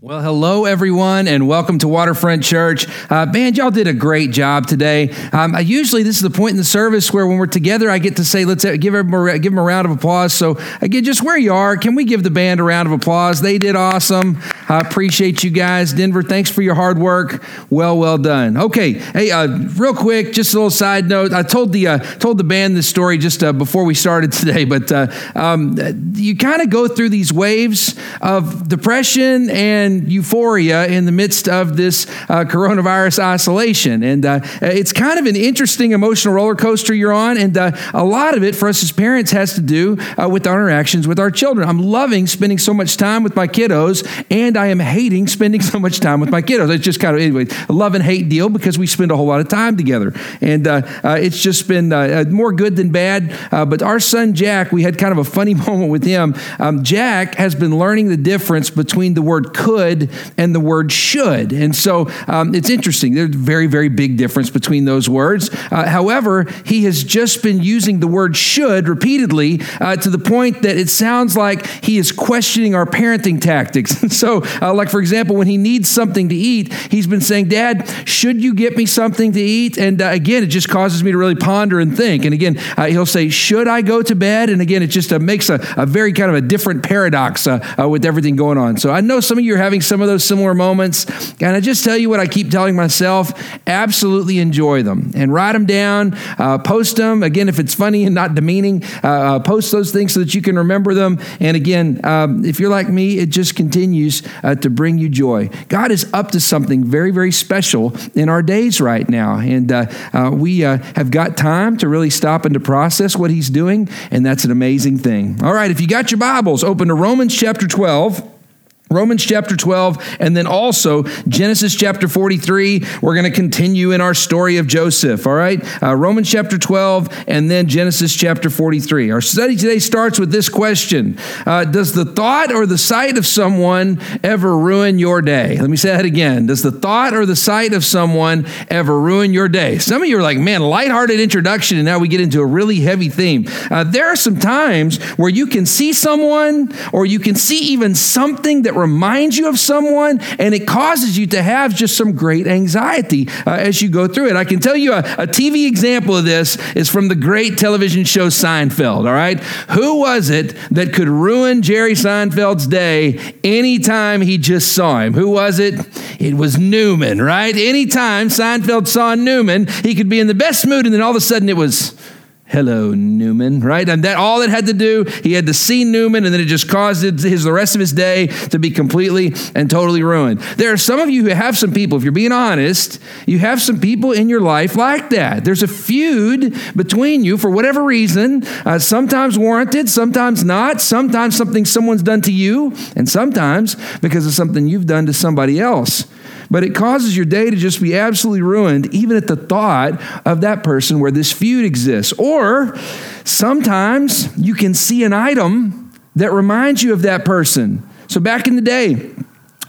Well, hello, everyone, and welcome to Waterfront Church. Uh, man, y'all did a great job today. Um, I, usually, this is the point in the service where when we're together, I get to say, let's uh, give give them a round of applause. So, again, just where you are, can we give the band a round of applause? They did awesome. I appreciate you guys. Denver, thanks for your hard work. Well, well done. Okay, hey, uh, real quick, just a little side note. I told the, uh, told the band this story just uh, before we started today, but uh, um, you kind of go through these waves of depression and euphoria in the midst of this uh, coronavirus isolation. And uh, it's kind of an interesting emotional roller coaster you're on. And uh, a lot of it for us as parents has to do uh, with our interactions with our children. I'm loving spending so much time with my kiddos, and I am hating spending so much time with my kiddos. It's just kind of, anyway, a love and hate deal because we spend a whole lot of time together. And uh, uh, it's just been more good than bad. but our son, Jack, we had kind of a funny moment with him. Um, Jack has been learning the difference between the word could and the word should. And so um, it's interesting. There's a very, very big difference between those words. Uh, however, he has just been using the word should repeatedly uh, to the point that it sounds like he is questioning our parenting tactics. so, uh, like for example, when he needs something to eat, he's been saying, Dad, should you get me something to eat? And uh, again, it just causes me to really ponder and think. And again, uh, he'll say, Should I go to bed? And again, it just uh, makes a, a, very kind of a different paradox with everything going on. So I know some of you are having some of those similar moments. And I just tell you what I keep telling myself absolutely enjoy them and write them down, uh, post them. Again, if it's funny and not demeaning, uh, uh, post those things so that you can remember them. And again, um, if you're like me, it just continues uh, to bring you joy. God is up to something very, very special in our days right now. And uh, uh, we have got time to really stop and to process what He's doing. And that's an amazing thing. All right, if you got your Bibles, open to Romans chapter 12. Romans chapter 12, and then also Genesis chapter 43. We're going to continue in our story of Joseph, all right? Uh, Romans chapter 12, and then Genesis chapter 43. Our study today starts with this question uh, Does the thought or the sight of someone ever ruin your day? Let me say that again. Does the thought or the sight of someone ever ruin your day? Some of you are like, man, lighthearted introduction, and now we get into a really heavy theme. Uh, there are some times where you can see someone or you can see even something that reminds you of someone and it causes you to have just some great anxiety uh, as you go through it. I can tell you a, a TV example of this is from the great television show Seinfeld, all right? Who was it that could ruin Jerry Seinfeld's day anytime he just saw him? Who was it? It was Newman, right? Anytime Seinfeld saw Newman, he could be in the best mood and then all of a sudden it was hello newman. Right? And that all it had to do he had to see newman and then it just caused his the rest of his day to be completely and totally ruined. There are some of you who have some people if you're being honest you have some people in your life like that. There's a feud between you for whatever reason uh, sometimes warranted sometimes not sometimes something someone's done to you and sometimes because of something you've done to somebody else but it causes your day to just be absolutely ruined, even at the thought of that person where this feud exists. Or sometimes you can see an item that reminds you of that person. So back in the day,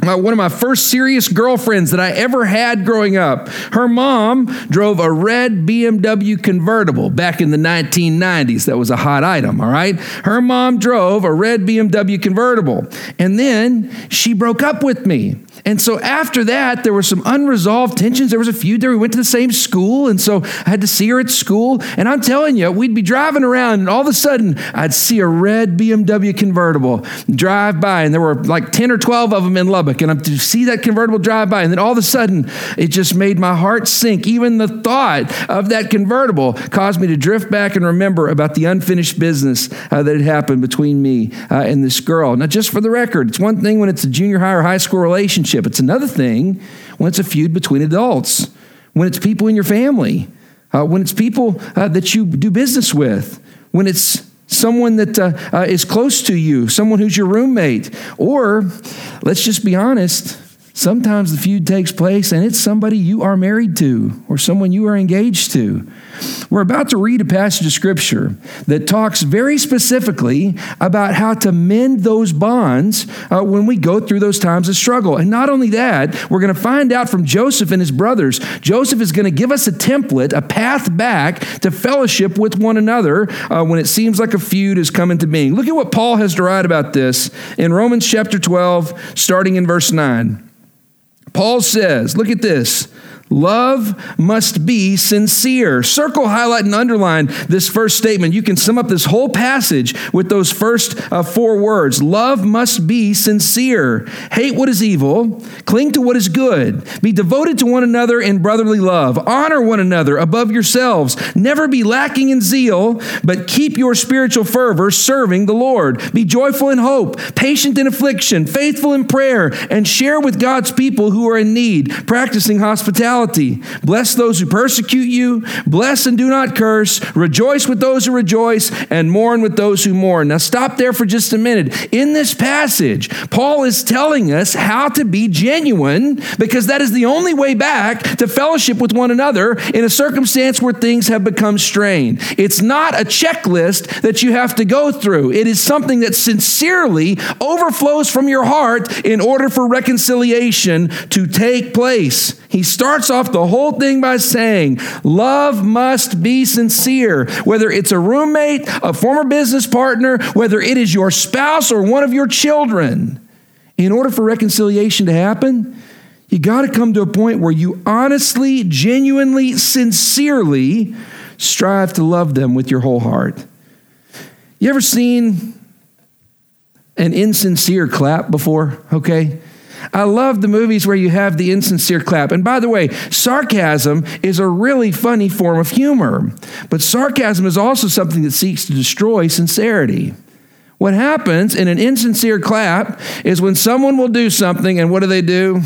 my, one of my first serious girlfriends that I ever had growing up. Her mom drove a red BMW convertible back in the 1990s. That was a hot item, all right? Her mom drove a red BMW convertible. And then she broke up with me. And so after that, there were some unresolved tensions. There was a feud there. We went to the same school. And so I had to see her at school. And I'm telling you, we'd be driving around, and all of a sudden, I'd see a red BMW convertible drive by. And there were like 10 or 12 of them in Lubbock. And I'd see that convertible drive by. And then all of a sudden, it just made my heart sink. Even the thought of that convertible caused me to drift back and remember about the unfinished business uh, that had happened between me uh, and this girl. Now, just for the record, it's one thing when it's a junior high or high school relationship relationship. It's another thing when it's a feud between adults, when it's people in your family, uh, when it's people uh, that you do business with, when it's someone that uh, uh, is close to you, someone who's your roommate, or let's just be honest, Sometimes the feud takes place and it's somebody you are married to or someone you are engaged to. We're about to read a passage of scripture that talks very specifically about how to mend those bonds uh, when we go through those times of struggle. And not only that, we're going to find out from Joseph and his brothers. Joseph is going to give us a template, a path back to fellowship with one another uh, when it seems like a feud is coming to being. Look at what Paul has to write about this in Romans chapter 12, starting in verse 9. Paul says, look at this. Love must be sincere. Circle, highlight, and underline this first statement. You can sum up this whole passage with those first uh, four words. Love must be sincere. Hate what is evil, cling to what is good, be devoted to one another in brotherly love, honor one another above yourselves, never be lacking in zeal, but keep your spiritual fervor serving the Lord. Be joyful in hope, patient in affliction, faithful in prayer, and share with God's people who are in need, practicing hospitality hospitality. Bless those who persecute you. Bless and do not curse. Rejoice with those who rejoice and mourn with those who mourn. Now, stop there for just a minute. In this passage, Paul is telling us how to be genuine because that is the only way back to fellowship with one another in a circumstance where things have become strained. It's not a checklist that you have to go through, it is something that sincerely overflows from your heart in order for reconciliation to take place. He starts off the whole thing by saying, Love must be sincere. Whether it's a roommate, a former business partner, whether it is your spouse or one of your children. In order for reconciliation to happen, you got to come to a point where you honestly, genuinely, sincerely strive to love them with your whole heart. You ever seen an insincere clap before? Okay. I love the movies where you have the insincere clap. And by the way, sarcasm is a really funny form of humor, but sarcasm is also something that seeks to destroy sincerity. What happens in an insincere clap is when someone will do something, and what do they do?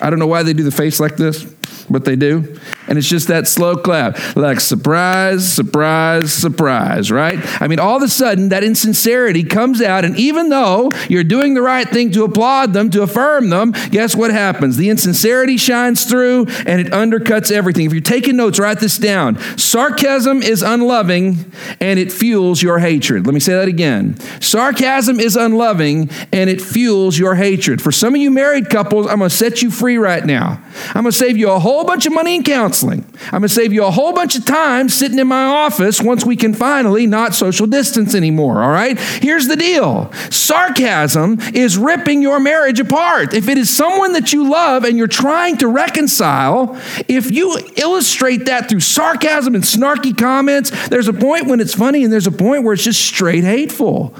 I don't know why they do the face like this, but they do. And it's just that slow clap, like surprise, surprise, surprise, right? I mean, all of a sudden, that insincerity comes out, and even though you're doing the right thing to applaud them, to affirm them, guess what happens? The insincerity shines through and it undercuts everything. If you're taking notes, write this down. Sarcasm is unloving and it fuels your hatred. Let me say that again. Sarcasm is unloving and it fuels your hatred. For some of you married couples, I'm going to set you free right now. I'm going to save you a whole bunch of money in counseling counseling. I'm going to save you a whole bunch of time sitting in my office once we can finally not social distance anymore, all right? Here's the deal sarcasm is ripping your marriage apart. If it is someone that you love and you're trying to reconcile, if you illustrate that through sarcasm and snarky comments, there's a point when it's funny and there's a point where it's just straight hateful.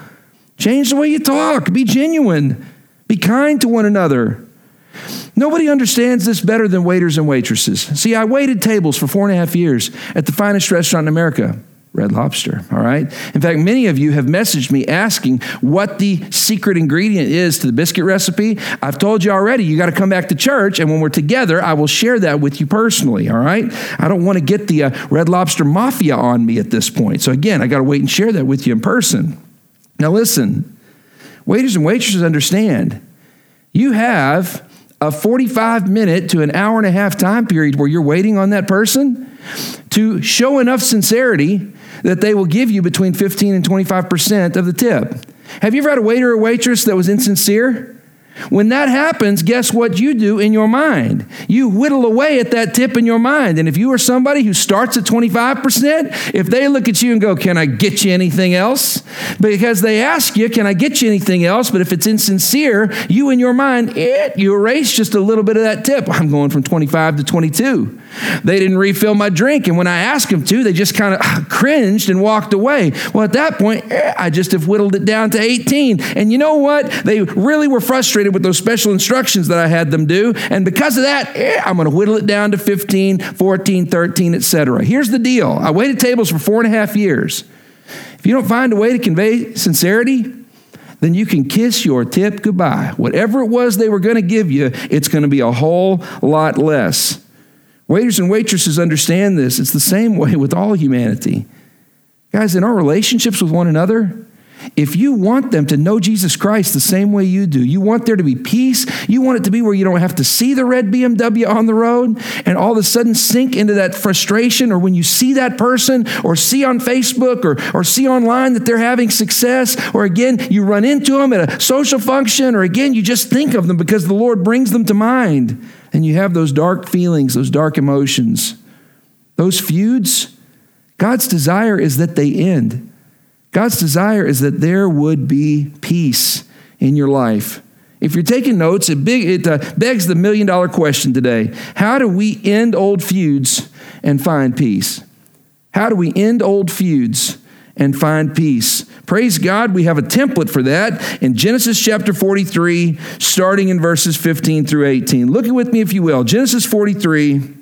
Change the way you talk, be genuine, be kind to one another. Nobody understands this better than waiters and waitresses. See, I waited tables for four and a half years at the finest restaurant in America. Red Lobster, all right? In fact, many of you have messaged me asking what the secret ingredient is to the biscuit recipe. I've told you already, you got to come back to church, and when we're together, I will share that with you personally, all right? I don't want to get the uh, Red Lobster mafia on me at this point. So, again, I got to wait and share that with you in person. Now, listen, waiters and waitresses understand you have a 45 minute to an hour and a half time period where you're waiting on that person to show enough sincerity that they will give you between 15 and 25% of the tip. Have you ever had a waiter or waitress that was insincere? When that happens, guess what you do in your mind? You whittle away at that tip in your mind. And if you are somebody who starts at 25%, if they look at you and go, Can I get you anything else? Because they ask you, Can I get you anything else? But if it's insincere, you in your mind, it, you erase just a little bit of that tip. I'm going from 25 to 22. They didn't refill my drink. And when I asked them to, they just kind of cringed and walked away. Well, at that point, eh, I just have whittled it down to 18. And you know what? They really were frustrated with those special instructions that I had them do. And because of that, eh, I'm going to whittle it down to 15, 14, 13, etc. Here's the deal I waited tables for four and a half years. If you don't find a way to convey sincerity, then you can kiss your tip goodbye. Whatever it was they were going to give you, it's going to be a whole lot less. Waiters and waitresses understand this. It's the same way with all humanity. Guys, in our relationships with one another, If you want them to know Jesus Christ the same way you do, you want there to be peace, you want it to be where you don't have to see the red BMW on the road and all of a sudden sink into that frustration, or when you see that person or see on Facebook or, or see online that they're having success, or again, you run into them at a social function, or again, you just think of them because the Lord brings them to mind and you have those dark feelings, those dark emotions. Those feuds, God's desire is that they end. God's desire is that there would be peace in your life. If you're taking notes, it, big, it uh, begs the million dollar question today How do we end old feuds and find peace? How do we end old feuds and find peace? Praise God, we have a template for that in Genesis chapter 43, starting in verses 15 through 18. Look it with me, if you will. Genesis 43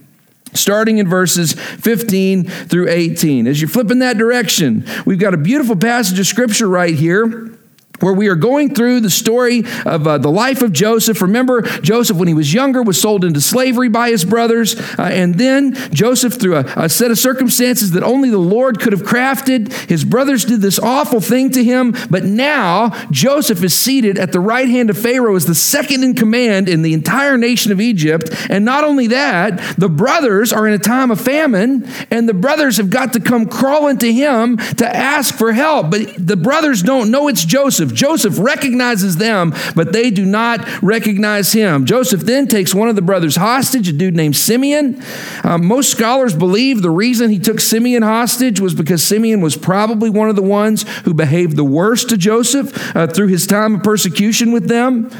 starting in verses 15 through 18. As you flip in that direction, we've got a beautiful passage of scripture right here where we are going through the story of uh, the life of Joseph. Remember, Joseph, when he was younger, was sold into slavery by his brothers. Uh, and then Joseph, through a, a, set of circumstances that only the Lord could have crafted, his brothers did this awful thing to him. But now Joseph is seated at the right hand of Pharaoh as the second in command in the entire nation of Egypt. And not only that, the brothers are in a time of famine, and the brothers have got to come crawling to him to ask for help. But the brothers don't know it's Joseph. Joseph. Joseph recognizes them, but they do not recognize him. Joseph then takes one of the brothers hostage, a dude named Simeon. Um, most scholars believe the reason he took Simeon hostage was because Simeon was probably one of the ones who behaved the worst to Joseph uh, through his time of persecution with them.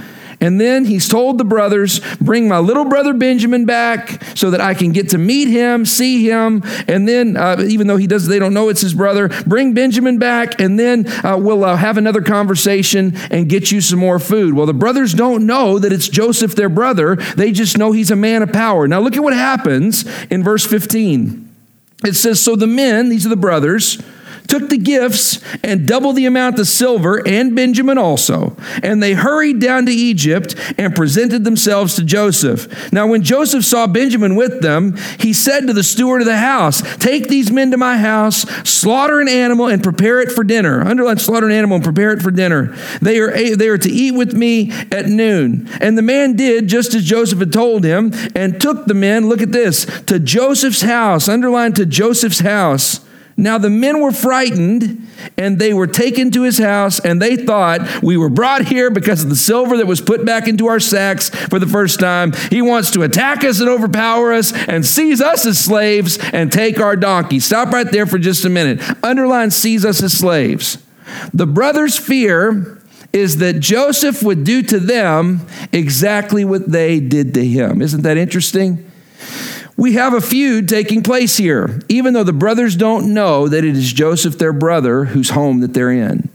And then he's told the brothers, Bring my little brother Benjamin back so that I can get to meet him, see him. And then, uh, even though he does, they don't know it's his brother, bring Benjamin back, and then uh, we'll uh, have another conversation and get you some more food. Well, the brothers don't know that it's Joseph, their brother. They just know he's a man of power. Now, look at what happens in verse 15. It says, So the men, these are the brothers, took the gifts and doubled the amount of silver and Benjamin also. And they hurried down to Egypt and presented themselves to Joseph. Now, when Joseph saw Benjamin with them, he said to the steward of the house, Take these men to my house, slaughter an animal, and prepare it for dinner. Underline slaughter an animal and prepare it for dinner. They are, they are to eat with me at noon. And the man did just as Joseph had told him and took the men, look at this, to Joseph's house. Underline to Joseph's house. Now the men were frightened and they were taken to his house and they thought we were brought here because of the silver that was put back into our sacks for the first time. He wants to attack us and overpower us and seize us as slaves and take our donkey. Stop right there for just a minute. Underline seize us as slaves. The brothers' fear is that Joseph would do to them exactly what they did to him. Isn't that interesting? We have a feud taking place here, even though the brothers don't know that it is Joseph, their brother, whose home that they're in.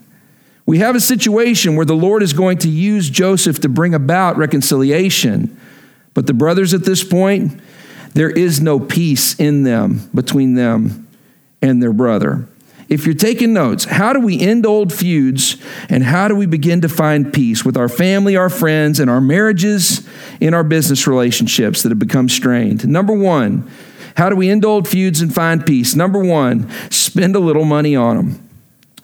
We have a situation where the Lord is going to use Joseph to bring about reconciliation. But the brothers at this point, there is no peace in them, between them and their brother if you're taking notes, how do we end old feuds and how do we begin to find peace with our family, our friends, and our marriages, in our business relationships that have become strained? Number one, how do we end old feuds and find peace? Number one, spend a little money on them.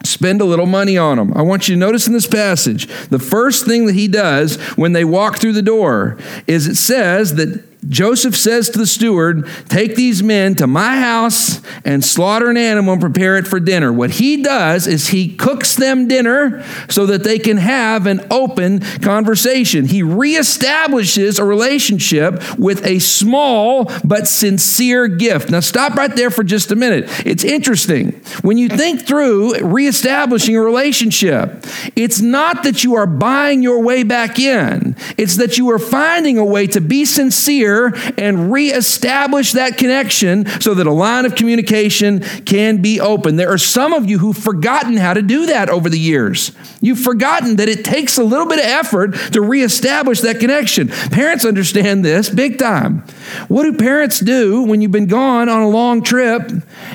Spend a little money on them. I want you to notice in this passage, the first thing that he does when they walk through the door is it says that Joseph says to the steward, Take these men to my house and slaughter an animal and prepare it for dinner. What he does is he cooks them dinner so that they can have an open conversation. He reestablishes a relationship with a small but sincere gift. Now, stop right there for just a minute. It's interesting. When you think through reestablishing a relationship, it's not that you are buying your way back in, it's that you are finding a way to be sincere and reestablish that connection so that a line of communication can be open. There are some of you who've forgotten how to do that over the years. You've forgotten that it takes a little bit of effort to reestablish that connection. Parents understand this big time. What do parents do when you've been gone on a long trip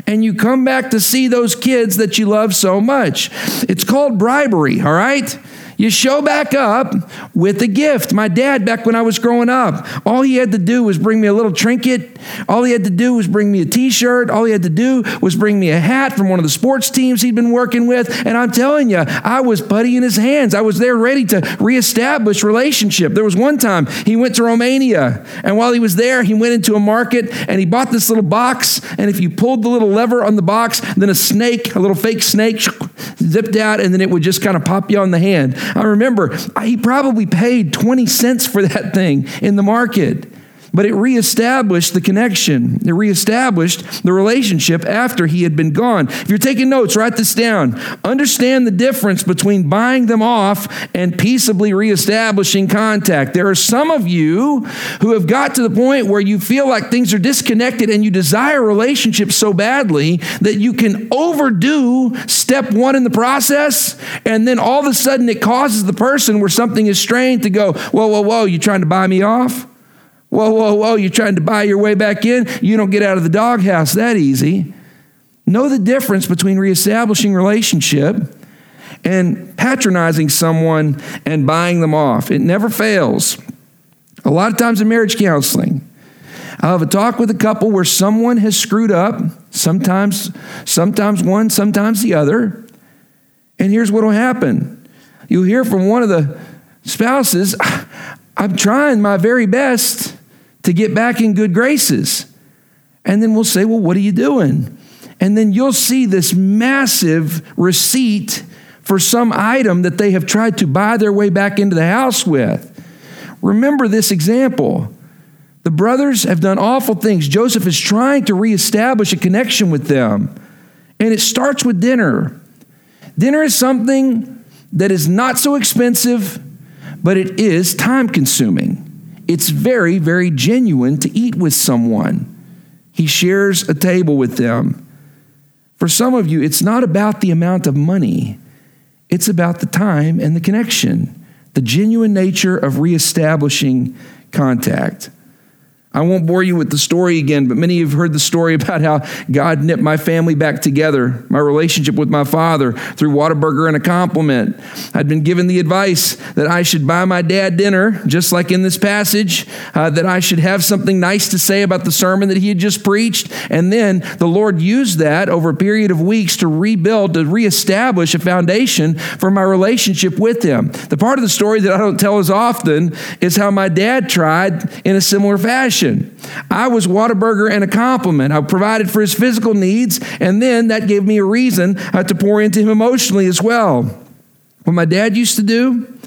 and you come back to see those kids that you love so much? It's called bribery, all right? You show back up with a gift. My dad, back when I was growing up, all he had to do was bring me a little trinket All he had to do was bring me a t shirt. All he had to do was bring me a hat from one of the sports teams he'd been working with. And I'm telling you, I was putty in his hands. I was there ready to reestablish relationship. There was one time he went to Romania, and while he was there, he went into a market and he bought this little box. And if you pulled the little lever on the box, then a snake, a little fake snake, zipped out, and then it would just kind of pop you on the hand. I remember he probably paid 20 cents for that thing in the market. But it reestablished the connection. It reestablished the relationship after he had been gone. If you're taking notes, write this down. Understand the difference between buying them off and peaceably reestablishing contact. There are some of you who have got to the point where you feel like things are disconnected and you desire relationships so badly that you can overdo step one in the process, and then all of a sudden it causes the person where something is strained to go, Whoa, whoa, whoa, you trying to buy me off? Whoa, whoa, whoa, you're trying to buy your way back in? You don't get out of the doghouse that easy. Know the difference between reestablishing relationship and patronizing someone and buying them off. It never fails. A lot of times in marriage counseling, I'll have a talk with a couple where someone has screwed up, sometimes, sometimes one, sometimes the other. And here's what will happen. You'll hear from one of the spouses, I'm trying my very best to get back in good graces. And then we'll say, Well, what are you doing? And then you'll see this massive receipt for some item that they have tried to buy their way back into the house with. Remember this example. The brothers have done awful things. Joseph is trying to reestablish a connection with them. And it starts with dinner. Dinner is something that is not so expensive, but it is time consuming. It's very, very genuine to eat with someone. He shares a table with them. For some of you, it's not about the amount of money, it's about the time and the connection, the genuine nature of reestablishing contact. I won't bore you with the story again, but many of you have heard the story about how God knit my family back together, my relationship with my father through Whataburger and a compliment. I'd been given the advice that I should buy my dad dinner, just like in this passage, uh, that I should have something nice to say about the sermon that he had just preached. And then the Lord used that over a period of weeks to rebuild, to reestablish a foundation for my relationship with him. The part of the story that I don't tell as often is how my dad tried in a similar fashion. I was Whataburger and a compliment. I provided for his physical needs, and then that gave me a reason uh, to pour into him emotionally as well. What my dad used to do,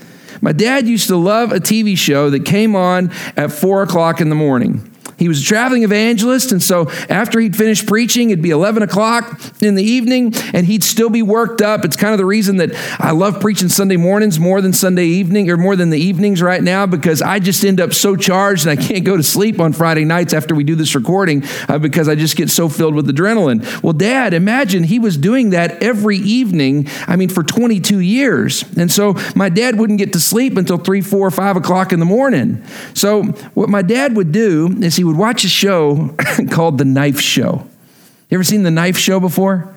my dad used to love a TV show that came on at four o'clock in the morning. He was a traveling evangelist, and so after he'd finished preaching, it'd be 11 o'clock in the evening, and he'd still be worked up. It's kind of the reason that I love preaching Sunday mornings more than Sunday evening, or more than the evenings right now, because I just end up so charged and I can't go to sleep on Friday nights after we do this recording uh, because I just get so filled with adrenaline. Well, Dad, imagine he was doing that every evening, I mean, for 22 years. And so my dad wouldn't get to sleep until 3, 4, 5 o'clock in the morning. So what my dad would do is he would watch a show called The Knife Show. You ever seen The Knife Show before?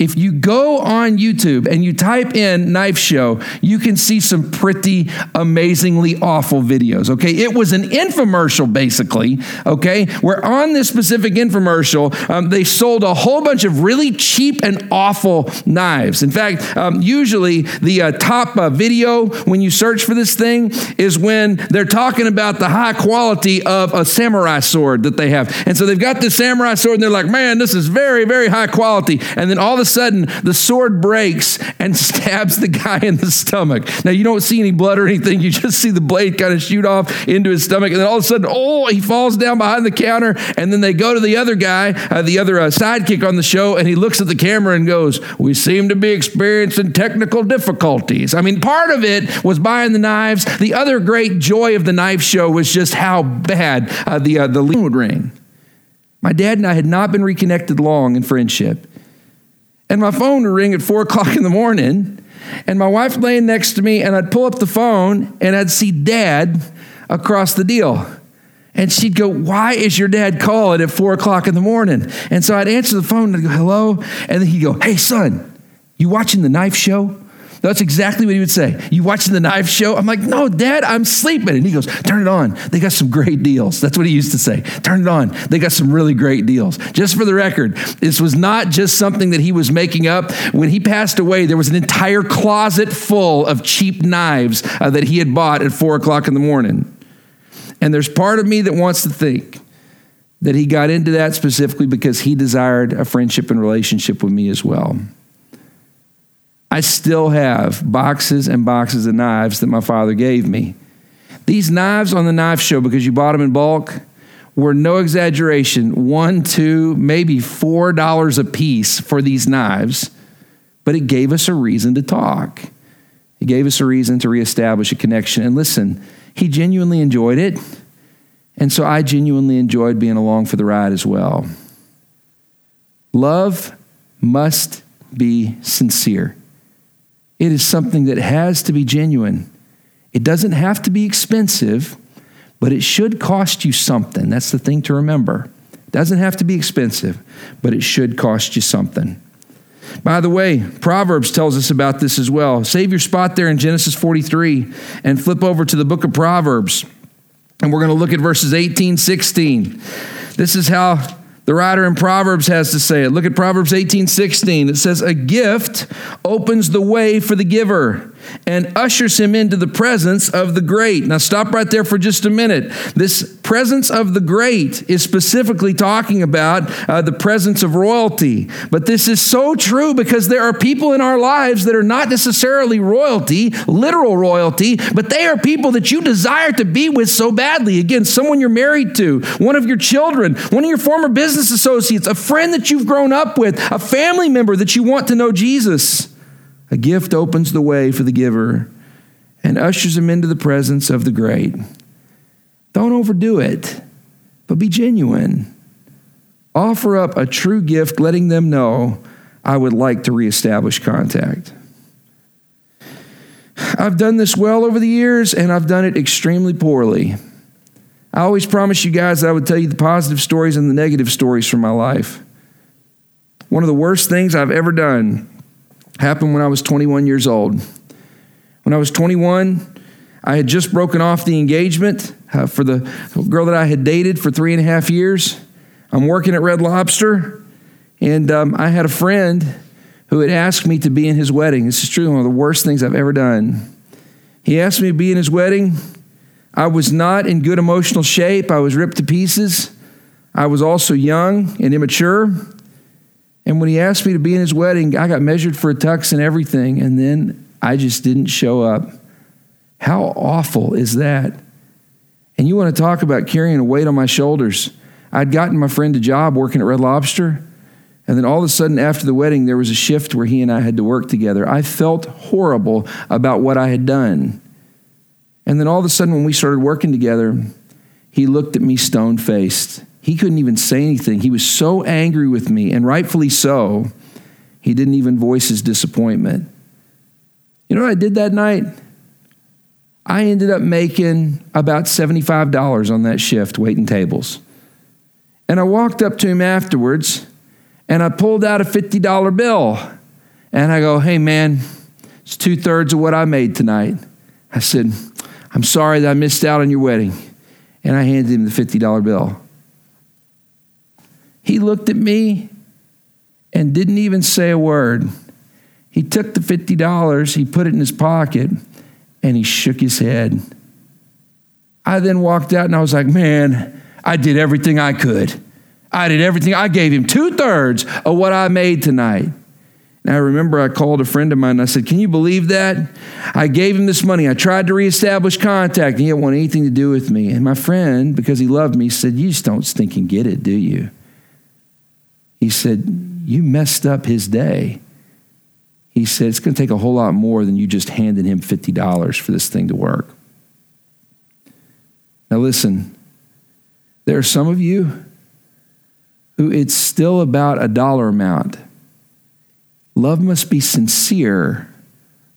If you go on YouTube and you type in knife show, you can see some pretty amazingly awful videos, okay? It was an infomercial, basically, okay? Where on this specific infomercial, um, they sold a whole bunch of really cheap and awful knives. In fact, um, usually the uh, top uh, video when you search for this thing is when they're talking about the high quality of a samurai sword that they have. And so they've got this samurai sword and they're like, man, this is very, very high quality. And then all of a sudden the sword breaks and stabs the guy in the stomach. Now you don't see any blood or anything, you just see the blade kind of shoot off into his stomach, and then all of a sudden, oh, he falls down behind the counter, and then they go to the other guy, uh, the other uh, sidekick on the show, and he looks at the camera and goes, "We seem to be experiencing technical difficulties." I mean, part of it was buying the knives. The other great joy of the knife show was just how bad uh, the uh, the would ring. My dad and I had not been reconnected long in friendship. And my phone would ring at four o'clock in the morning, and my wife laying next to me, and I'd pull up the phone and I'd see dad across the deal. And she'd go, Why is your dad calling at four o'clock in the morning? And so I'd answer the phone and I'd go, Hello. And then he'd go, Hey, son, you watching the knife show? That's exactly what he would say. You watching the knife show? I'm like, no, Dad, I'm sleeping. And he goes, turn it on. They got some great deals. That's what he used to say. Turn it on. They got some really great deals. Just for the record, this was not just something that he was making up. When he passed away, there was an entire closet full of cheap knives uh, that he had bought at four o'clock in the morning. And there's part of me that wants to think that he got into that specifically because he desired a friendship and relationship with me as well. I still have boxes and boxes of knives that my father gave me. These knives on the knife show, because you bought them in bulk, were no exaggeration, one, two, maybe four dollars a piece for these knives, but it gave us a reason to talk. It gave us a reason to reestablish a connection. And listen, he genuinely enjoyed it. And so I genuinely enjoyed being along for the ride as well. Love must be sincere. It is something that has to be genuine. It doesn't have to be expensive, but it should cost you something. That's the thing to remember. It doesn't have to be expensive, but it should cost you something. By the way, Proverbs tells us about this as well. Save your spot there in Genesis 43 and flip over to the book of Proverbs. And we're going to look at verses 18, 16. This is how the writer in Proverbs has to say it. Look at Proverbs 18, 16. It says, A gift opens the way for the giver and ushers him into the presence of the great. Now, stop right there for just a minute. This presence of the great is specifically talking about uh, the presence of royalty. But this is so true because there are people in our lives that are not necessarily royalty, literal royalty, but they are people that you desire to be with so badly. Again, someone you're married to, one of your children, one of your former business associates, a friend that you've grown up with, a family member that you want to know Jesus. A gift opens the way for the giver and ushers him into the presence of the great. Don't overdo it, but be genuine. Offer up a true gift, letting them know I would like to reestablish contact. I've done this well over the years, and I've done it extremely poorly. I always promised you guys that I would tell you the positive stories and the negative stories from my life. One of the worst things I've ever done happened when I was 21 years old. When I was 21, I had just broken off the engagement uh, for the girl that I had dated for three and a half years. I'm working at Red Lobster, and um, I had a friend who had asked me to be in his wedding. This is truly one of the worst things I've ever done. He asked me to be in his wedding. I was not in good emotional shape. I was ripped to pieces. I was also young and immature. And when he asked me to be in his wedding, I got measured for a tux and everything, and then I just didn't show up. How awful is that? And you want to talk about carrying a weight on my shoulders. I'd gotten my friend a job working at Red Lobster, and then all of a sudden, after the wedding, there was a shift where he and I had to work together. I felt horrible about what I had done. And then all of a sudden, when we started working together, he looked at me stone faced he couldn't even say anything. He was so angry with me, and rightfully so, he didn't even voice his disappointment. You know what I did that night? I ended up making about $75 on that shift waiting tables. And I walked up to him afterwards and I pulled out a $50 bill. And I go, hey man, it's two thirds of what I made tonight. I said, I'm sorry that I missed out on your wedding. And I handed him the $50 bill. He looked at me and didn't even say a word. He took the $50, he put it in his pocket, and he shook his head. I then walked out and I was like, man, I did everything I could. I did everything. I gave him two thirds of what I made tonight. And I remember I called a friend of mine and I said, Can you believe that? I gave him this money. I tried to reestablish contact and he didn't want anything to do with me. And my friend, because he loved me, said, You just don't stink and get it, do you? He said, You messed up his day. He said, It's going to take a whole lot more than you just handing him $50 for this thing to work. Now, listen, there are some of you who it's still about a dollar amount. Love must be sincere,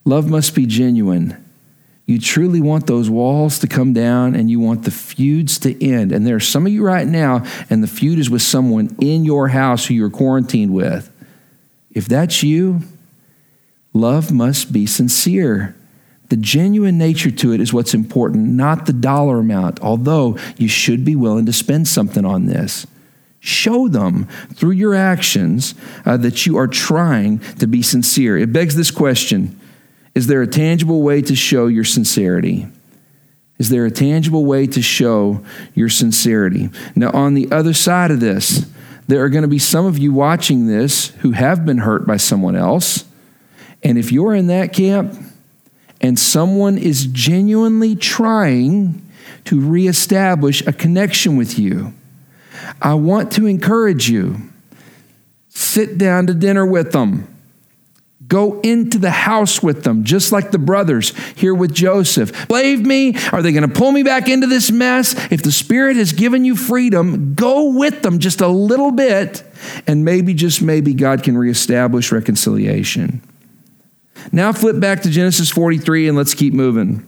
love must be genuine. You truly want those walls to come down and you want the feuds to end. And there are some of you right now, and the feud is with someone in your house who you're quarantined with. If that's you, Love must be sincere. The genuine nature to it is what's important, not the dollar amount, although you should be willing to spend something on this. Show them through your actions uh, that you are trying to be sincere. It begs this question Is there a tangible way to show your sincerity? Is there a tangible way to show your sincerity? Now, on the other side of this, there are going to be some of you watching this who have been hurt by someone else. And if you're in that camp and someone is genuinely trying to reestablish a connection with you, I want to encourage you sit down to dinner with them. Go into the house with them, just like the brothers here with Joseph. Blame me? Are they going to pull me back into this mess? If the Spirit has given you freedom, go with them just a little bit, and maybe, just maybe, God can reestablish reconciliation. Now, flip back to Genesis 43 and let's keep moving.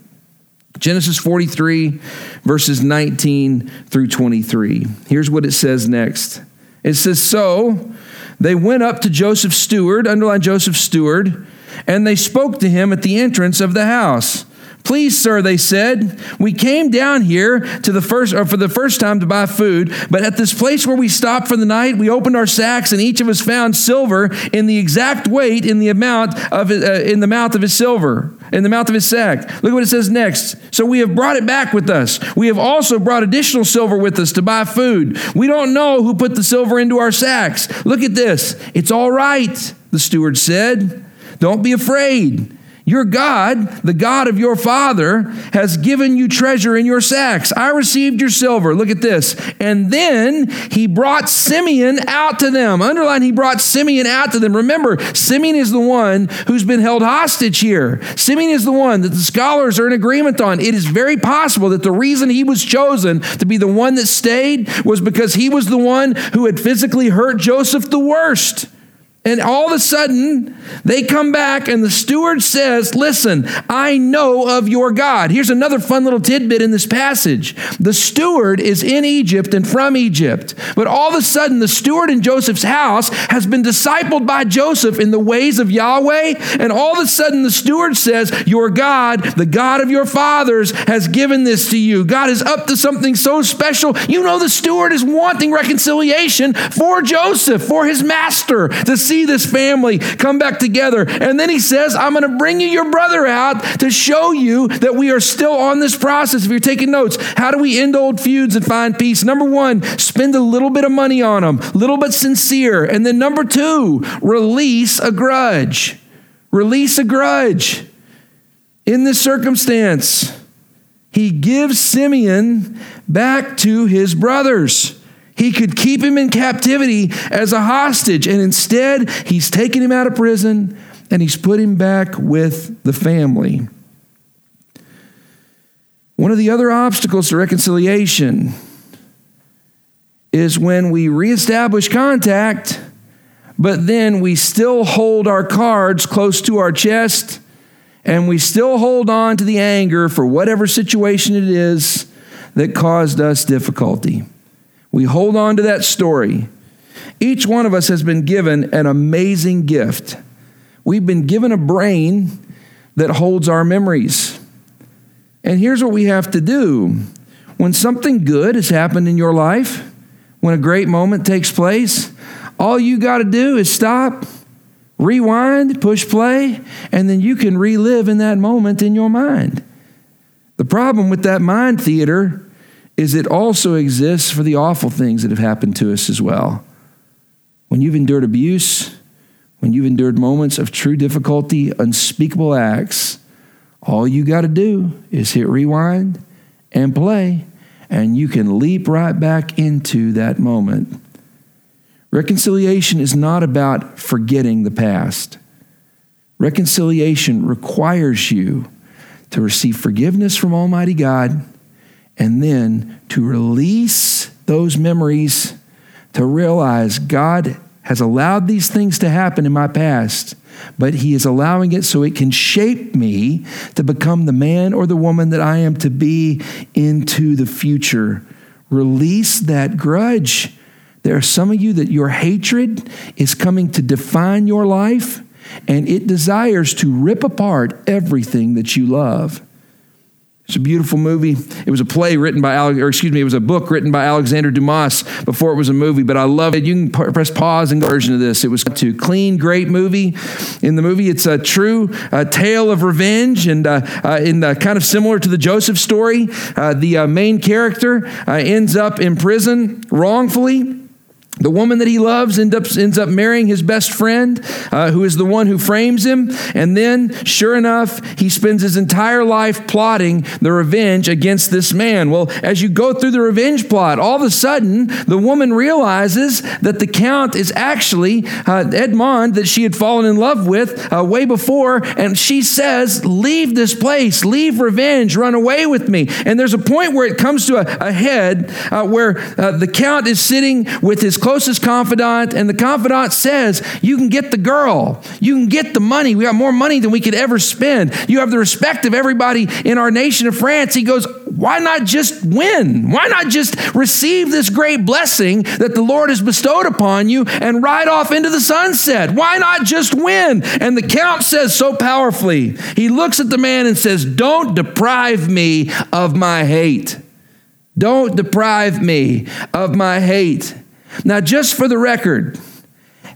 Genesis 43, verses 19 through 23. Here's what it says next it says, So they went up to Joseph's steward, underline Joseph's steward, and they spoke to him at the entrance of the house. Please, sir, they said, we came down here to the first, or for the first time to buy food, but at this place where we stopped for the night, we opened our sacks, and each of us found silver in the exact weight in the amount of uh, in the mouth of his silver, in the mouth of his sack. Look what it says next. So we have brought it back with us. We have also brought additional silver with us to buy food. We don't know who put the silver into our sacks. Look at this. It's all right, the steward said. Don't be afraid. Your God, the God of your father, has given you treasure in your sacks. I received your silver. Look at this. And then he brought Simeon out to them. Underline, he brought Simeon out to them. Remember, Simeon is the one who's been held hostage here. Simeon is the one that the scholars are in agreement on. It is very possible that the reason he was chosen to be the one that stayed was because he was the one who had physically hurt Joseph the worst. And all of a sudden, they come back, and the steward says, Listen, I know of your God. Here's another fun little tidbit in this passage. The steward is in Egypt and from Egypt. But all of a sudden, the steward in Joseph's house has been discipled by Joseph in the ways of Yahweh. And all of a sudden, the steward says, Your God, the God of your fathers, has given this to you. God is up to something so special. You know, the steward is wanting reconciliation for Joseph, for his master, to see see this family come back together. And then he says, I'm going to bring you your brother out to show you that we are still on this process. If you're taking notes, how do we end old feuds and find peace? Number one, spend a little bit of money on them, a little bit sincere. And then number two, release a grudge. Release a grudge. In this circumstance, he gives Simeon back to his brothers. He could keep him in captivity as a hostage, and instead, he's taken him out of prison and he's put him back with the family. One of the other obstacles to reconciliation is when we reestablish contact, but then we still hold our cards close to our chest and we still hold on to the anger for whatever situation it is that caused us difficulty. We hold on to that story. Each one of us has been given an amazing gift. We've been given a brain that holds our memories. And here's what we have to do when something good has happened in your life, when a great moment takes place, all you got to do is stop, rewind, push play, and then you can relive in that moment in your mind. The problem with that mind theater is it also exists for the awful things that have happened to us as well. When you've endured abuse, when you've endured moments of true difficulty, unspeakable acts, all you got to do is hit rewind and play, and you can leap right back into that moment. Reconciliation is not about forgetting the past. Reconciliation requires you to receive forgiveness from Almighty God and then to release those memories, to realize God has allowed these things to happen in my past, but He is allowing it so it can shape me to become the man or the woman that I am to be into the future. Release that grudge. There are some of you that your hatred is coming to define your life and it desires to rip apart everything that you love. It's a beautiful movie. It was a play written by, or excuse me, it was a book written by Alexander Dumas before it was a movie, but I love it. You can press pause and go version of this. It was a clean, great movie. In the movie, it's a true uh, tale of revenge and uh, uh, in the, kind of similar to the Joseph story. Uh, the uh, main character uh, ends up in prison wrongfully. The woman that he loves end up, ends up marrying his best friend, uh, who is the one who frames him. And then, sure enough, he spends his entire life plotting the revenge against this man. Well, as you go through the revenge plot, all of a sudden, the woman realizes that the count is actually uh, Edmond that she had fallen in love with uh, way before. And she says, Leave this place, leave revenge, run away with me. And there's a point where it comes to a, a head uh, where uh, the count is sitting with his closest confidant, and the confidant says, You can get the girl. You can get the money. We got more money than we could ever spend. You have the respect of everybody in our nation of France. He goes, Why not just win? Why not just receive this great blessing that the Lord has bestowed upon you and ride off into the sunset? Why not just win? And the count says so powerfully, he looks at the man and says, Don't deprive me of my hate. Don't deprive me of my hate. Now, just for the record,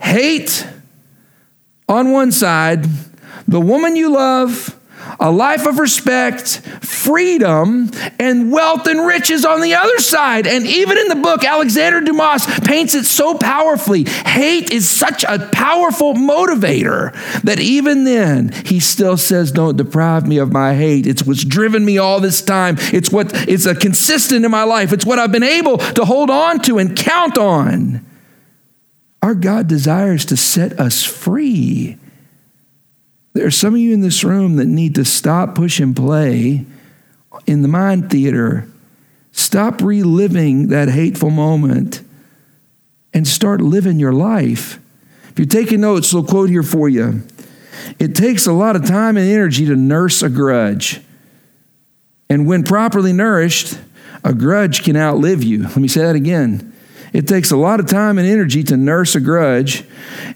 hate on one side, the woman you love, a life of respect, freedom, and wealth and riches on the other side. And even in the book, Alexander Dumas paints it so powerfully. Hate is such a powerful motivator that even then, he still says, Don't deprive me of my hate. It's what's driven me all this time. It's what is a consistent in my life. It's what I've been able to hold on to and count on. Our God desires to set us free. There are some of you in this room that need to stop, push, and play in the mind theater. Stop reliving that hateful moment and start living your life. If you're taking notes, I'll quote here for you. It takes a lot of time and energy to nurse a grudge. And when properly nourished, a grudge can outlive you. Let me say that again. It takes a lot of time and energy to nurse a grudge,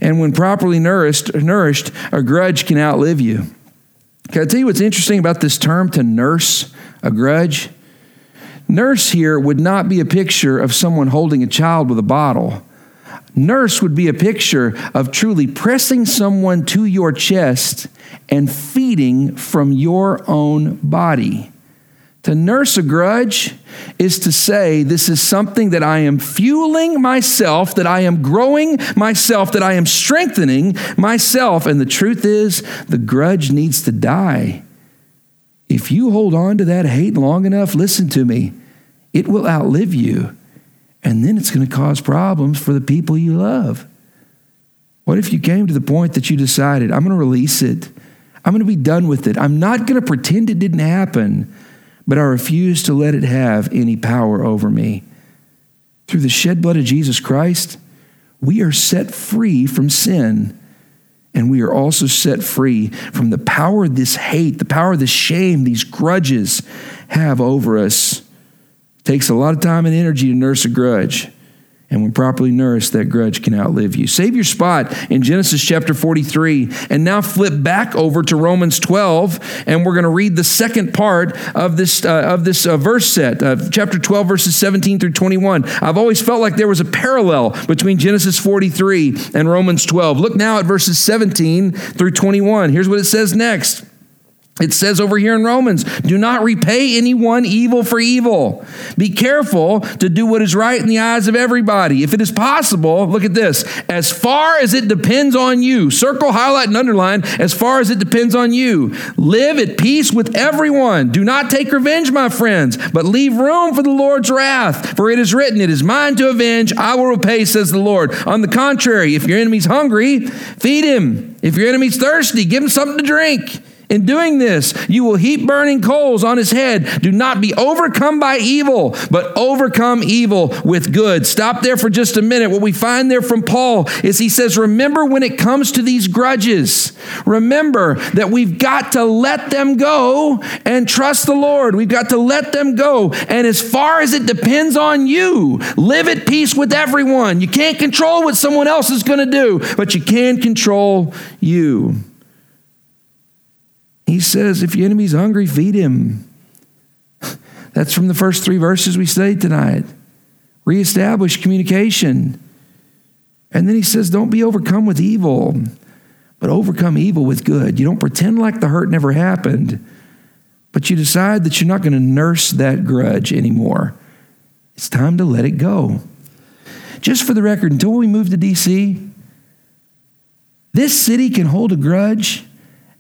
and when properly nourished, nourished, a grudge can outlive you. Can I tell you what's interesting about this term to nurse a grudge? Nurse here would not be a picture of someone holding a child with a bottle. Nurse would be a picture of truly pressing someone to your chest and feeding from your own body. To nurse a grudge is to say, This is something that I am fueling myself, that I am growing myself, that I am strengthening myself. And the truth is, the grudge needs to die. If you hold on to that hate long enough, listen to me, it will outlive you. And then it's going to cause problems for the people you love. What if you came to the point that you decided, I'm going to release it? I'm going to be done with it. I'm not going to pretend it didn't happen but I refuse to let it have any power over me. Through the shed blood of Jesus Christ, we are set free from sin. And we are also set free from the power this hate, the power this shame, these grudges have over us. It takes a lot of time and energy to nurse a grudge. And when properly nourished, that grudge can outlive you. Save your spot in Genesis chapter 43 and now flip back over to Romans 12, and we're going to read the second part of this, uh, of this uh, verse set, uh, chapter 12, verses 17 through 21. I've always felt like there was a parallel between Genesis 43 and Romans 12. Look now at verses 17 through 21. Here's what it says next. It says over here in Romans, do not repay anyone evil for evil. Be careful to do what is right in the eyes of everybody. If it is possible, look at this, as far as it depends on you, circle, highlight, and underline, as far as it depends on you. Live at peace with everyone. Do not take revenge, my friends, but leave room for the Lord's wrath. For it is written, It is mine to avenge, I will repay, says the Lord. On the contrary, if your enemy's hungry, feed him. If your enemy's thirsty, give him something to drink. In doing this, you will heap burning coals on his head. Do not be overcome by evil, but overcome evil with good. Stop there for just a minute. What we find there from Paul is he says, Remember when it comes to these grudges, remember that we've got to let them go and trust the Lord. We've got to let them go. And as far as it depends on you, live at peace with everyone. You can't control what someone else is going to do, but you can control you. He says, if your enemy's hungry, feed him. That's from the first three verses we studied tonight. Reestablish communication. And then he says, don't be overcome with evil, but overcome evil with good. You don't pretend like the hurt never happened, but you decide that you're not going to nurse that grudge anymore. It's time to let it go. Just for the record, until we move to D.C., this city can hold a grudge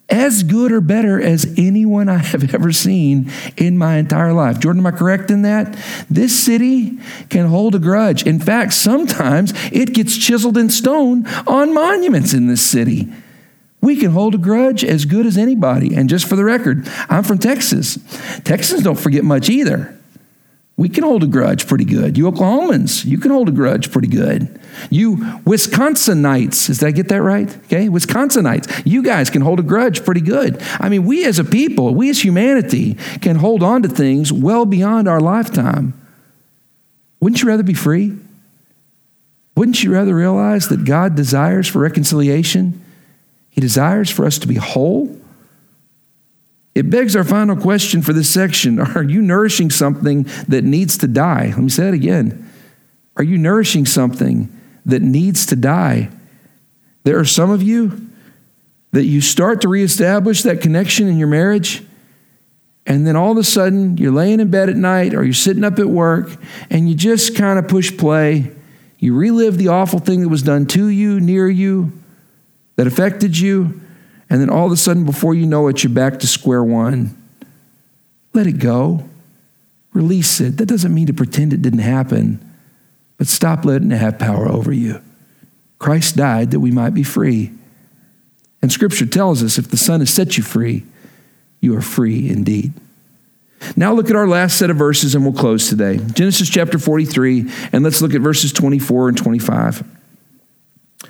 as good or better as anyone I have ever seen in my entire life. Jordan, am I correct in that? This city can hold a grudge. In fact, sometimes it gets chiseled in stone on monuments in this city. We can hold a grudge as good as anybody. And just for the record, I'm from Texas. Texans don't forget much either. We can hold a grudge pretty good. You Oklahomans, you can hold a grudge pretty good. You Wisconsinites, did I get that right? Okay, Wisconsinites, you guys can hold a grudge pretty good. I mean, we as a people, we as humanity can hold on to things well beyond our lifetime. Wouldn't you rather be free? Wouldn't you rather realize that God desires for reconciliation? He desires for us to be whole it begs our final question for this section Are you nourishing something that needs to die? Let me say it again. Are you nourishing something that needs to die? There are some of you that you start to reestablish that connection in your marriage, and then all of a sudden you're laying in bed at night or you're sitting up at work and you just kind of push play. You relive the awful thing that was done to you, near you, that affected you and then all of a sudden, before you know it, you're back to square one. Let it go. Release it. That doesn't mean to pretend it didn't happen, but stop letting it have power over you. Christ died that we might be free. And Scripture tells us if the Son has set you free, you are free indeed. Now look at our last set of verses and we'll close today. Genesis chapter 43, and let's look at verses 24 and 25.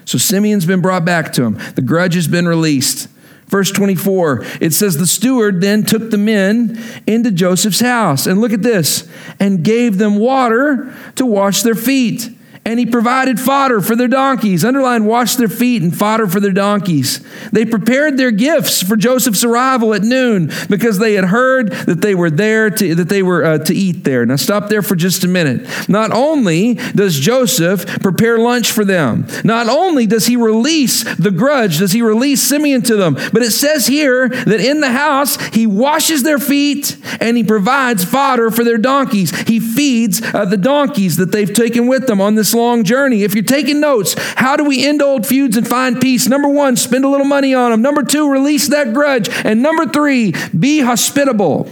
So Simeon's been brought back to him. The grudge has been released. Verse 24, it says, The steward then took the men into Joseph's house. And look at this, and gave them water to wash their feet and he provided fodder for their donkeys. Underline, wash their feet and fodder for their donkeys. They prepared their gifts for Joseph's arrival at noon because they had heard that they were there to, that they were uh, to eat there. Now stop there for just a minute. Not only does Joseph prepare lunch for them, not only does he release the grudge, does he release Simeon to them, but it says here that in the house he washes their feet and he provides fodder for their donkeys. He feeds uh, the donkeys that they've taken with them on this long journey. If you're taking notes, how do we end old feuds and find peace? Number one, spend a little money on them. Number two, release that grudge. And number three, be hospitable.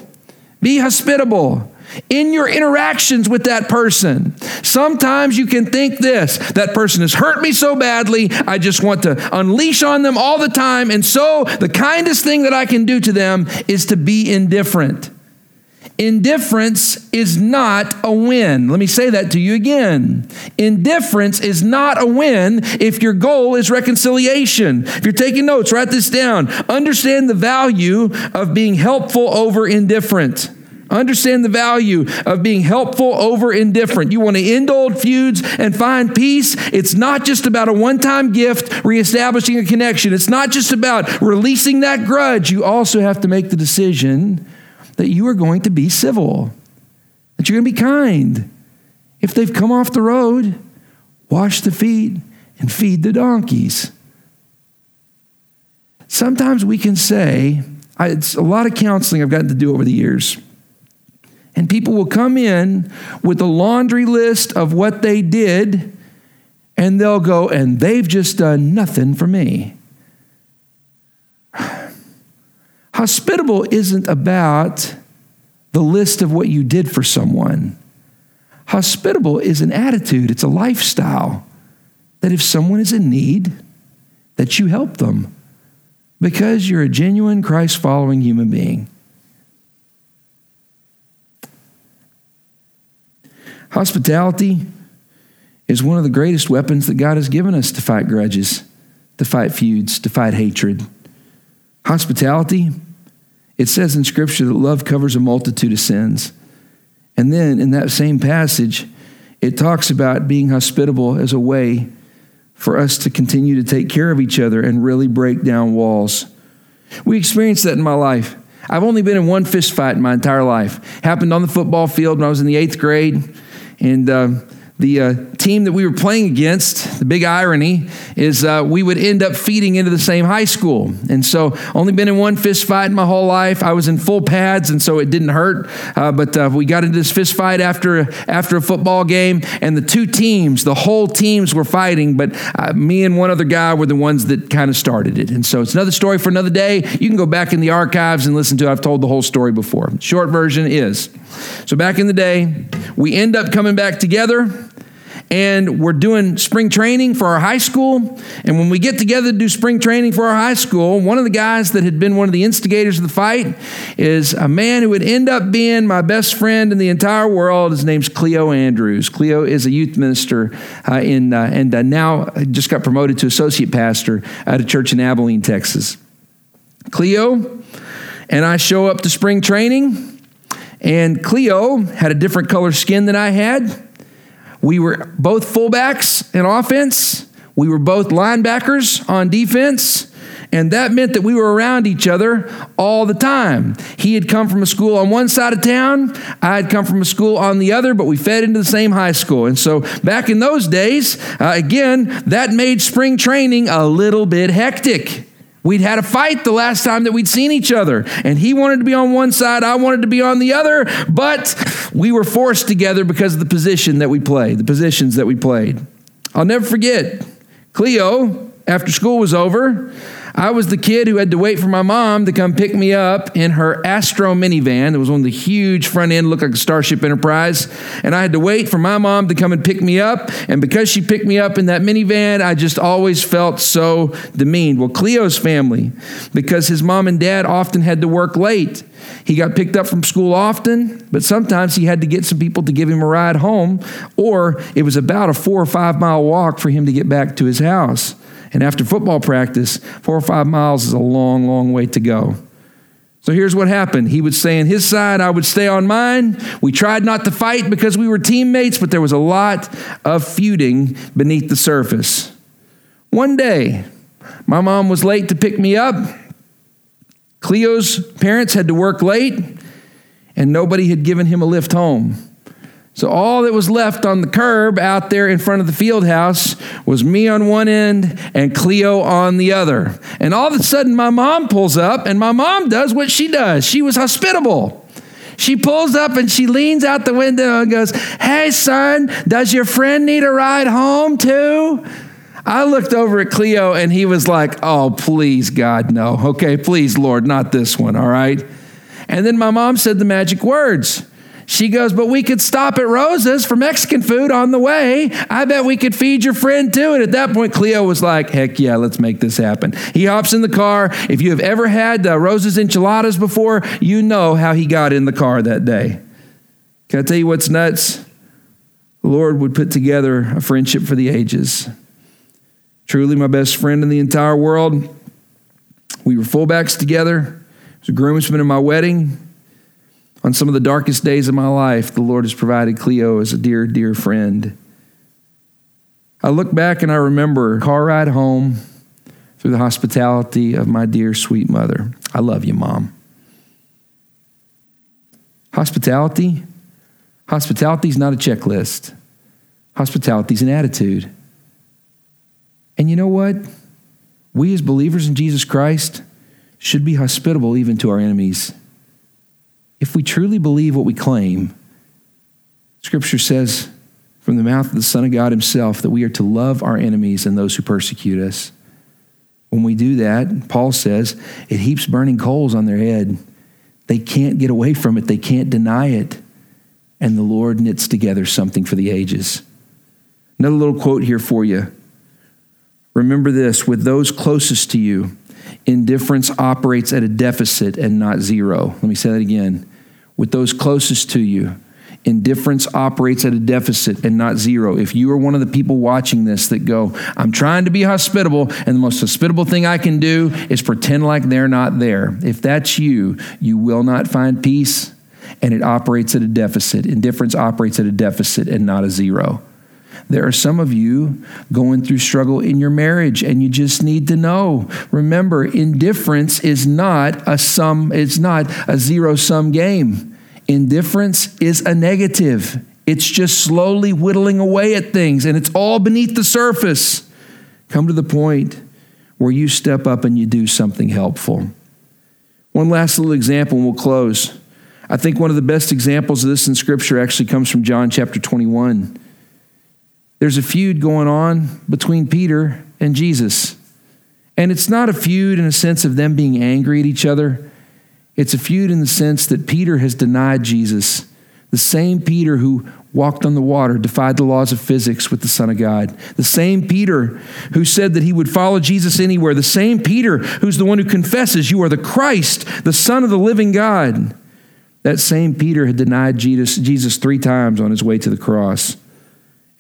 Be hospitable in your interactions with that person. Sometimes you can think this that person has hurt me so badly, I just want to unleash on them all the time. And so the kindest thing that I can do to them is to be indifferent. Indifference is not a win. Let me say that to you again. Indifference is not a win if your goal is reconciliation. If you're taking notes, write this down. Understand the value of being helpful over indifferent. Understand the value of being helpful over indifferent. You want to end old feuds and find peace. It's not just about a one time gift, reestablishing a connection. It's not just about releasing that grudge. You also have to make the decision that you are going to be civil, that you're going to be kind. If they've come off the road, wash the feet and feed the donkeys. Sometimes we can say, I, it's a lot of counseling I've gotten to do over the years. And people will come in with a laundry list of what they did, and they'll go, and they've just done nothing for me. Hospitable isn't about the list of what you did for someone. Hospitable is an attitude, it's a lifestyle that if someone is in need, that you help them. Because you're a genuine Christ following human being. Hospitality is one of the greatest weapons that God has given us to fight grudges, to fight feuds, to fight hatred. Hospitality, it says in Scripture that love covers a multitude of sins. And then in that same passage, it talks about being hospitable as a way for us to continue to take care of each other and really break down walls. We experienced that in my life. I've only been in one fist fight in my entire life. Happened on the football field when I was in the eighth grade. And uh, the uh, team that we were playing against, the big irony is uh, we would end up feeding into the same high school. And so, only been in one fist fight in my whole life. I was in full pads, and so it didn't hurt. Uh, but uh, we got into this fist fight after, after a football game, and the two teams, the whole teams were fighting, but uh, me and one other guy were the ones that kind of started it. And so, it's another story for another day. You can go back in the archives and listen to it. I've told the whole story before. Short version is so back in the day, we end up coming back together and we're doing spring training for our high school. And when we get together to do spring training for our high school, one of the guys that had been one of the instigators of the fight is a man who would end up being my best friend in the entire world. His name's Cleo Andrews. Cleo is a youth minister uh, in, uh, and uh, now just got promoted to associate pastor at a church in Abilene, Texas. Cleo and I show up to spring training, and Cleo had a different color skin than I had. We were both fullbacks in offense, we were both linebackers on defense. And that meant that we were around each other all the time. He had come from a school on one side of town, I had come from a school on the other, but we fed into the same high school. And so back in those days, uh, again, that made spring training a little bit hectic. We'd had a fight the last time that we'd seen each other, and he wanted to be on one side, I wanted to be on the other, but we were forced together because of the position that we played, the positions that we played. I'll never forget Cleo, after school was over, I was the kid who had to wait for my mom to come pick me up in her Astro minivan. It was one of the huge front end, looked like a Starship Enterprise. And I had to wait for my mom to come and pick me up. And because she picked me up in that minivan, I just always felt so demeaned. Well, Cleo's family, because his mom and dad often had to work late, he got picked up from school often, but sometimes he had to get some people to give him a ride home, or it was about a four or five mile walk for him to get back to his house. And after football practice, four or five miles is a long, long way to go. So here's what happened. He would stay on his side, I would stay on mine. We tried not to fight because we were teammates, but there was a lot of feuding beneath the surface. One day, my mom was late to pick me up. Cleo's parents had to work late, and nobody had given him a lift home. So all that was left on the curb out there in front of the field house was me on one end and Cleo on the other. And all of a sudden, my mom pulls up, and my mom does what she does. She was hospitable. She pulls up and she leans out the window and goes, Hey, son, does your friend need a ride home too? I looked over at Cleo and he was like, Oh, please, God, no. Okay, please, Lord, not this one, all right? And then my mom said the magic words. She goes, But we could stop at Rosa's for Mexican food on the way. I bet we could feed your friend too. And at that point, Cleo was like, Heck yeah, let's make this happen. He hops in the car. If you have ever had uh, Rosa's enchiladas before, you know how he got in the car that day. Can I tell you what's nuts? The Lord would put together a friendship for the ages. Truly, my best friend in the entire world. We were fullbacks together. He was a groomsman in my wedding. On some of the darkest days of my life, the Lord has provided Cleo as a dear, dear friend. I look back and I remember car ride home through the hospitality of my dear, sweet mother. I love you, Mom. Hospitality? Hospitality is not a checklist. Hospitality is an attitude. And you know what? We as believers in Jesus Christ should be hospitable even to our enemies. If we truly believe what we claim, Scripture says from the mouth of the Son of God Himself that we are to love our enemies and those who persecute us. When we do that, Paul says, it heaps burning coals on their head. They can't get away from it, they can't deny it. And the Lord knits together something for the ages. Another little quote here for you. Remember this with those closest to you, Indifference operates at a deficit and not zero. Let me say that again. With those closest to you, indifference operates at a deficit and not zero. If you are one of the people watching this that go, I'm trying to be hospitable, and the most hospitable thing I can do is pretend like they're not there. If that's you, you will not find peace, and it operates at a deficit. Indifference operates at a deficit and not a zero. There are some of you going through struggle in your marriage and you just need to know. Remember, indifference is not a sum, it's not a zero sum game. Indifference is a negative. It's just slowly whittling away at things and it's all beneath the surface. Come to the point where you step up and you do something helpful. One last little example and we'll close. I think one of the best examples of this in Scripture actually comes from John chapter 21. There's a feud going on between Peter and Jesus. And it's not a feud in a sense of them being angry at each other. It's a feud in the sense that Peter has denied Jesus. The same Peter who walked on the water, defied the laws of physics with the Son of God. The same Peter who said that he would follow Jesus anywhere. The same Peter who's the one who confesses, You are the Christ, the Son of the living God. That same Peter had denied Jesus, Jesus three times on his way to the cross.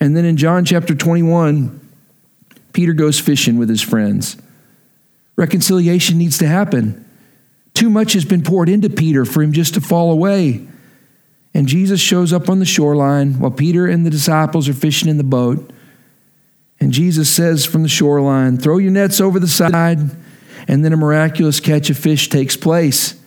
And then in John chapter 21, Peter goes fishing with his friends. Reconciliation needs to happen. Too much has been poured into Peter for him just to fall away. And Jesus shows up on the shoreline while Peter and the disciples are fishing in the boat. And Jesus says from the shoreline, Throw your nets over the side. And then a miraculous catch of fish takes place.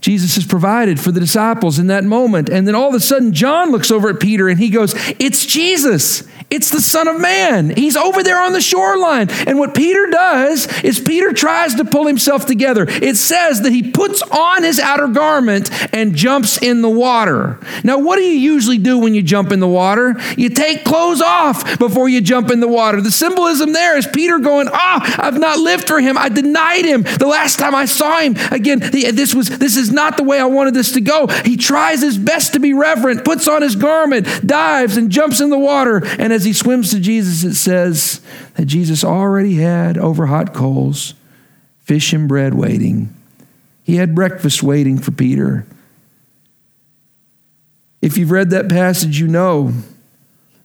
Jesus has provided for the disciples in that moment. And then all of a sudden, John looks over at Peter and he goes, It's Jesus. It's the Son of Man. He's over there on the shoreline. And what Peter does is Peter tries to pull himself together. It says that he puts on his outer garment and jumps in the water. Now, what do you usually do when you jump in the water? You take clothes off before you jump in the water. The symbolism there is Peter going, Ah, oh, I've not lived for him. I denied him the last time I saw him. Again, this was this is not the way I wanted this to go. He tries his best to be reverent, puts on his garment, dives, and jumps in the water. And as he swims to Jesus, it says that Jesus already had over hot coals fish and bread waiting. He had breakfast waiting for Peter. If you've read that passage, you know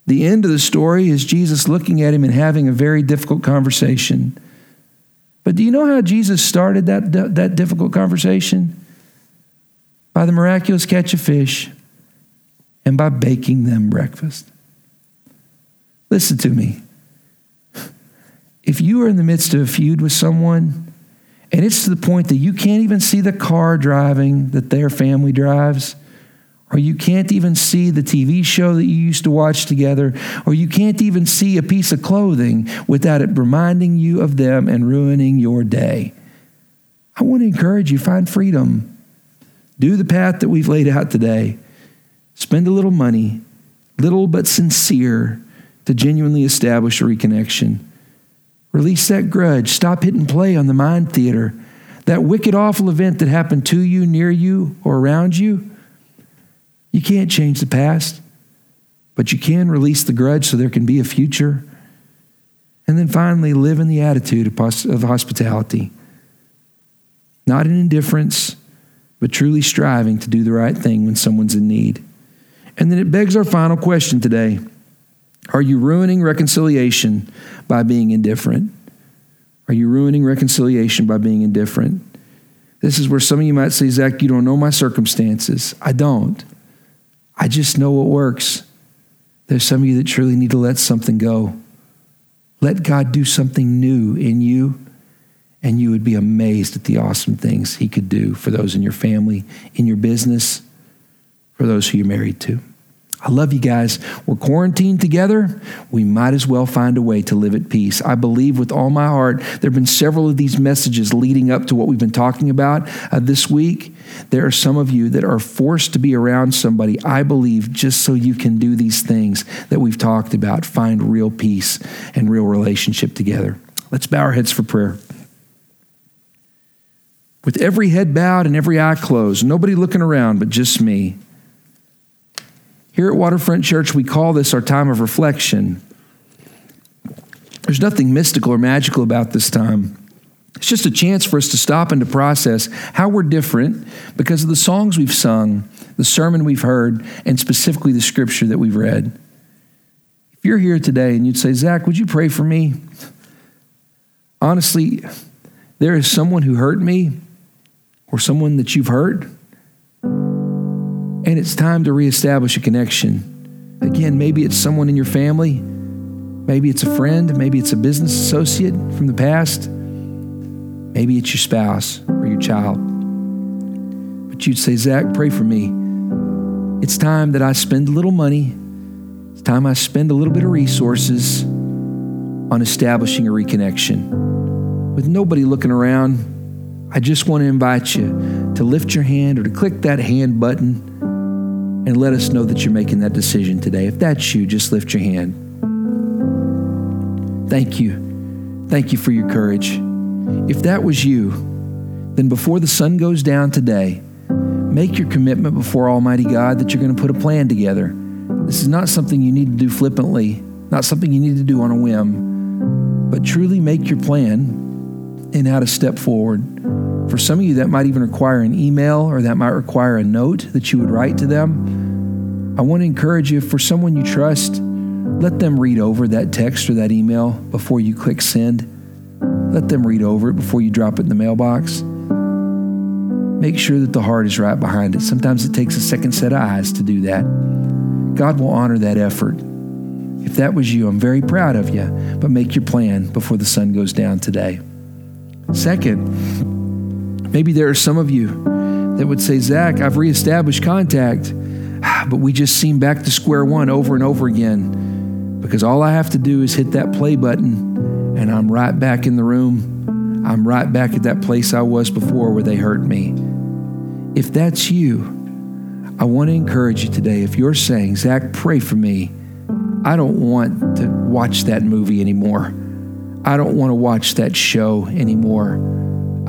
the end of the story is Jesus looking at him and having a very difficult conversation. But do you know how Jesus started that, that, difficult conversation? By the miraculous catch of fish and by baking them breakfast. Listen to me. If you are in the midst of a feud with someone, and it's to the point that you can't even see the car driving that their family drives, or you can't even see the TV show that you used to watch together, or you can't even see a piece of clothing without it reminding you of them and ruining your day. I want to encourage you find freedom. Do the path that we've laid out today. Spend a little money, little but sincere, to genuinely establish a reconnection. Release that grudge. Stop hitting play on the mind theater. That wicked, awful event that happened to you, near you, or around you you can't change the past, but you can release the grudge so there can be a future. And then finally, live in the attitude of hospitality, not in indifference, but truly striving to do the right thing when someone's in need. And then it begs our final question today Are you ruining reconciliation by being indifferent? Are you ruining reconciliation by being indifferent? This is where some of you might say, Zack, you don't know my circumstances. I don't. I just know what works. There's some of you that truly need to let something go. Let God do something new in you, and you would be amazed at the awesome things He could do for those in your family, in your business, for those who you're married to. I love you guys. We're quarantined together. We might as well find a way to live at peace. I believe with all my heart. There have been several of these messages leading up to what we've been talking about uh, this week. There are some of you that are forced to be around somebody, I believe, just so you can do these things that we've talked about, find real peace and real relationship together. Let's bow our heads for prayer. With every head bowed and every eye closed, nobody looking around but just me. Here at Waterfront Church, we call this our time of reflection. There's nothing mystical or magical about this time. It's just a chance for us to stop and to process how we're different because of the songs we've sung, the sermon we've heard, and specifically the scripture that we've read. If you're here today and you'd say, Zack, would you pray for me? Honestly, there is someone who hurt me or someone that you've hurt, and it's time to reestablish a connection. Again, maybe it's someone in your family, maybe it's a friend, maybe it's a business associate from the past. Maybe it's your spouse or your child. But you'd say, Zack, pray for me. It's time that I spend a little money. It's time I spend a little bit of resources on establishing a reconnection. With nobody looking around, I just want to invite you to lift your hand or to click that hand button and let us know that you're making that decision today. If that's you, just lift your hand. Thank you. Thank you for your courage. If that was you, then before the sun goes down today, make your commitment before Almighty God that you're going to put a plan together. This is not something you need to do flippantly, not something you need to do on a whim, but truly make your plan and how to step forward. For some of you, that might even require an email or that might require a note that you would write to them. I want to encourage you, for someone you trust, let them read over that text or that email before you click send. Let them read over it before you drop it in the mailbox. Make sure that the heart is right behind it. Sometimes it takes a second set of eyes to do that. God will honor that effort. If that was you, I'm very proud of you, but make your plan before the sun goes down today. Second, maybe there are some of you that would say, Zack, I've reestablished contact, but we just seem back to square one over and over again because all I have to do is hit that play button and I'm right back in the room. I'm right back at that place I was before where they hurt me. If that's you, I want to encourage you today. If you're saying, Zack, pray for me, I don't want to watch that movie anymore. I don't want to watch that show anymore.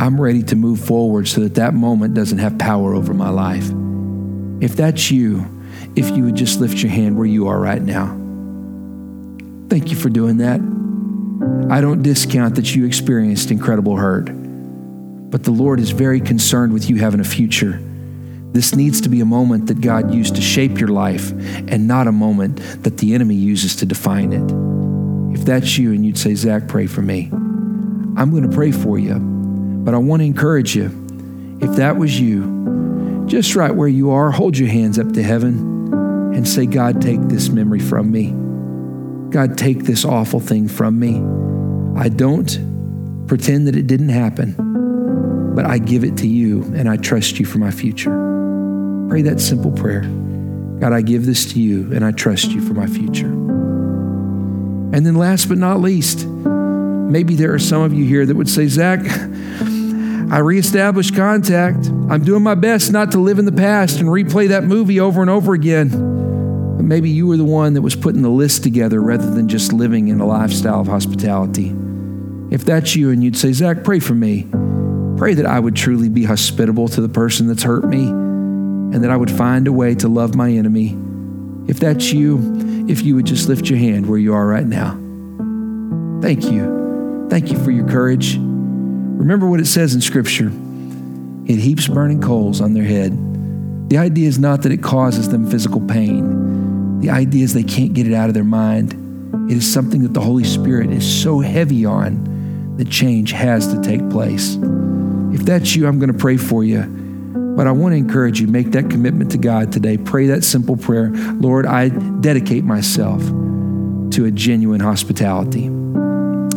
I'm ready to move forward so that that moment doesn't have power over my life. If that's you, if you would just lift your hand where you are right now. Thank you for doing that. I don't discount that you experienced incredible hurt, but the Lord is very concerned with you having a future. This needs to be a moment that God used to shape your life and not a moment that the enemy uses to define it. If that's you and you'd say, Zack, pray for me, I'm going to pray for you. But I want to encourage you. If that was you, just right where you are, hold your hands up to heaven and say, God, take this memory from me. God, take this awful thing from me. I don't pretend that it didn't happen, but I give it to you and I trust you for my future. Pray that simple prayer. God, I give this to you and I trust you for my future. And then, last but not least, maybe there are some of you here that would say, Zack, I reestablished contact. I'm doing my best not to live in the past and replay that movie over and over again. But maybe you were the one that was putting the list together rather than just living in a lifestyle of hospitality. If that's you and you'd say, Zack, pray for me. Pray that I would truly be hospitable to the person that's hurt me and that I would find a way to love my enemy. If that's you, if you would just lift your hand where you are right now. Thank you. Thank you for your courage. Remember what it says in Scripture it heaps burning coals on their head. The idea is not that it causes them physical pain. The idea is they can't get it out of their mind. It is something that the Holy Spirit is so heavy on that change has to take place. If that's you, I'm going to pray for you. But I want to encourage you, make that commitment to God today. Pray that simple prayer Lord, I dedicate myself to a genuine hospitality.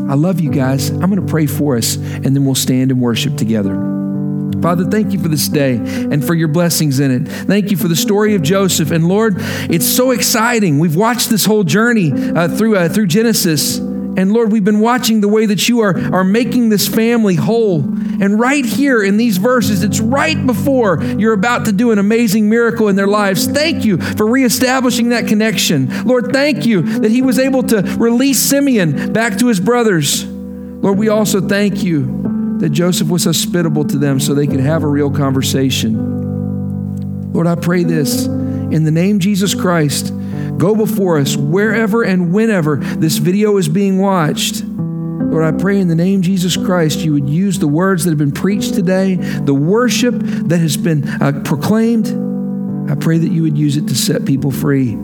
I love you guys. I'm going to pray for us, and then we'll stand and worship together. Father, thank you for this day and for your blessings in it. Thank you for the story of Joseph. And Lord, it's so exciting. We've watched this whole journey uh, through, uh, through Genesis. And Lord, we've been watching the way that you are, are making this family whole. And right here in these verses, it's right before you're about to do an amazing miracle in their lives. Thank you for reestablishing that connection. Lord, thank you that he was able to release Simeon back to his brothers. Lord, we also thank you that Joseph was hospitable to them so they could have a real conversation. Lord, I pray this in the name Jesus Christ. Go before us wherever and whenever this video is being watched. Lord, I pray in the name of Jesus Christ, you would use the words that have been preached today, the worship that has been uh, proclaimed. I pray that you would use it to set people free.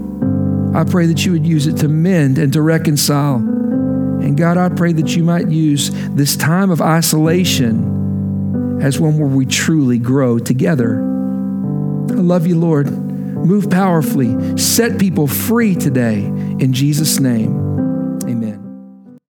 I pray that you would use it to mend and to reconcile. And God, I pray that you might use this time of isolation as one where we truly grow together. I love you, Lord. Move powerfully. Set people free today in Jesus' name.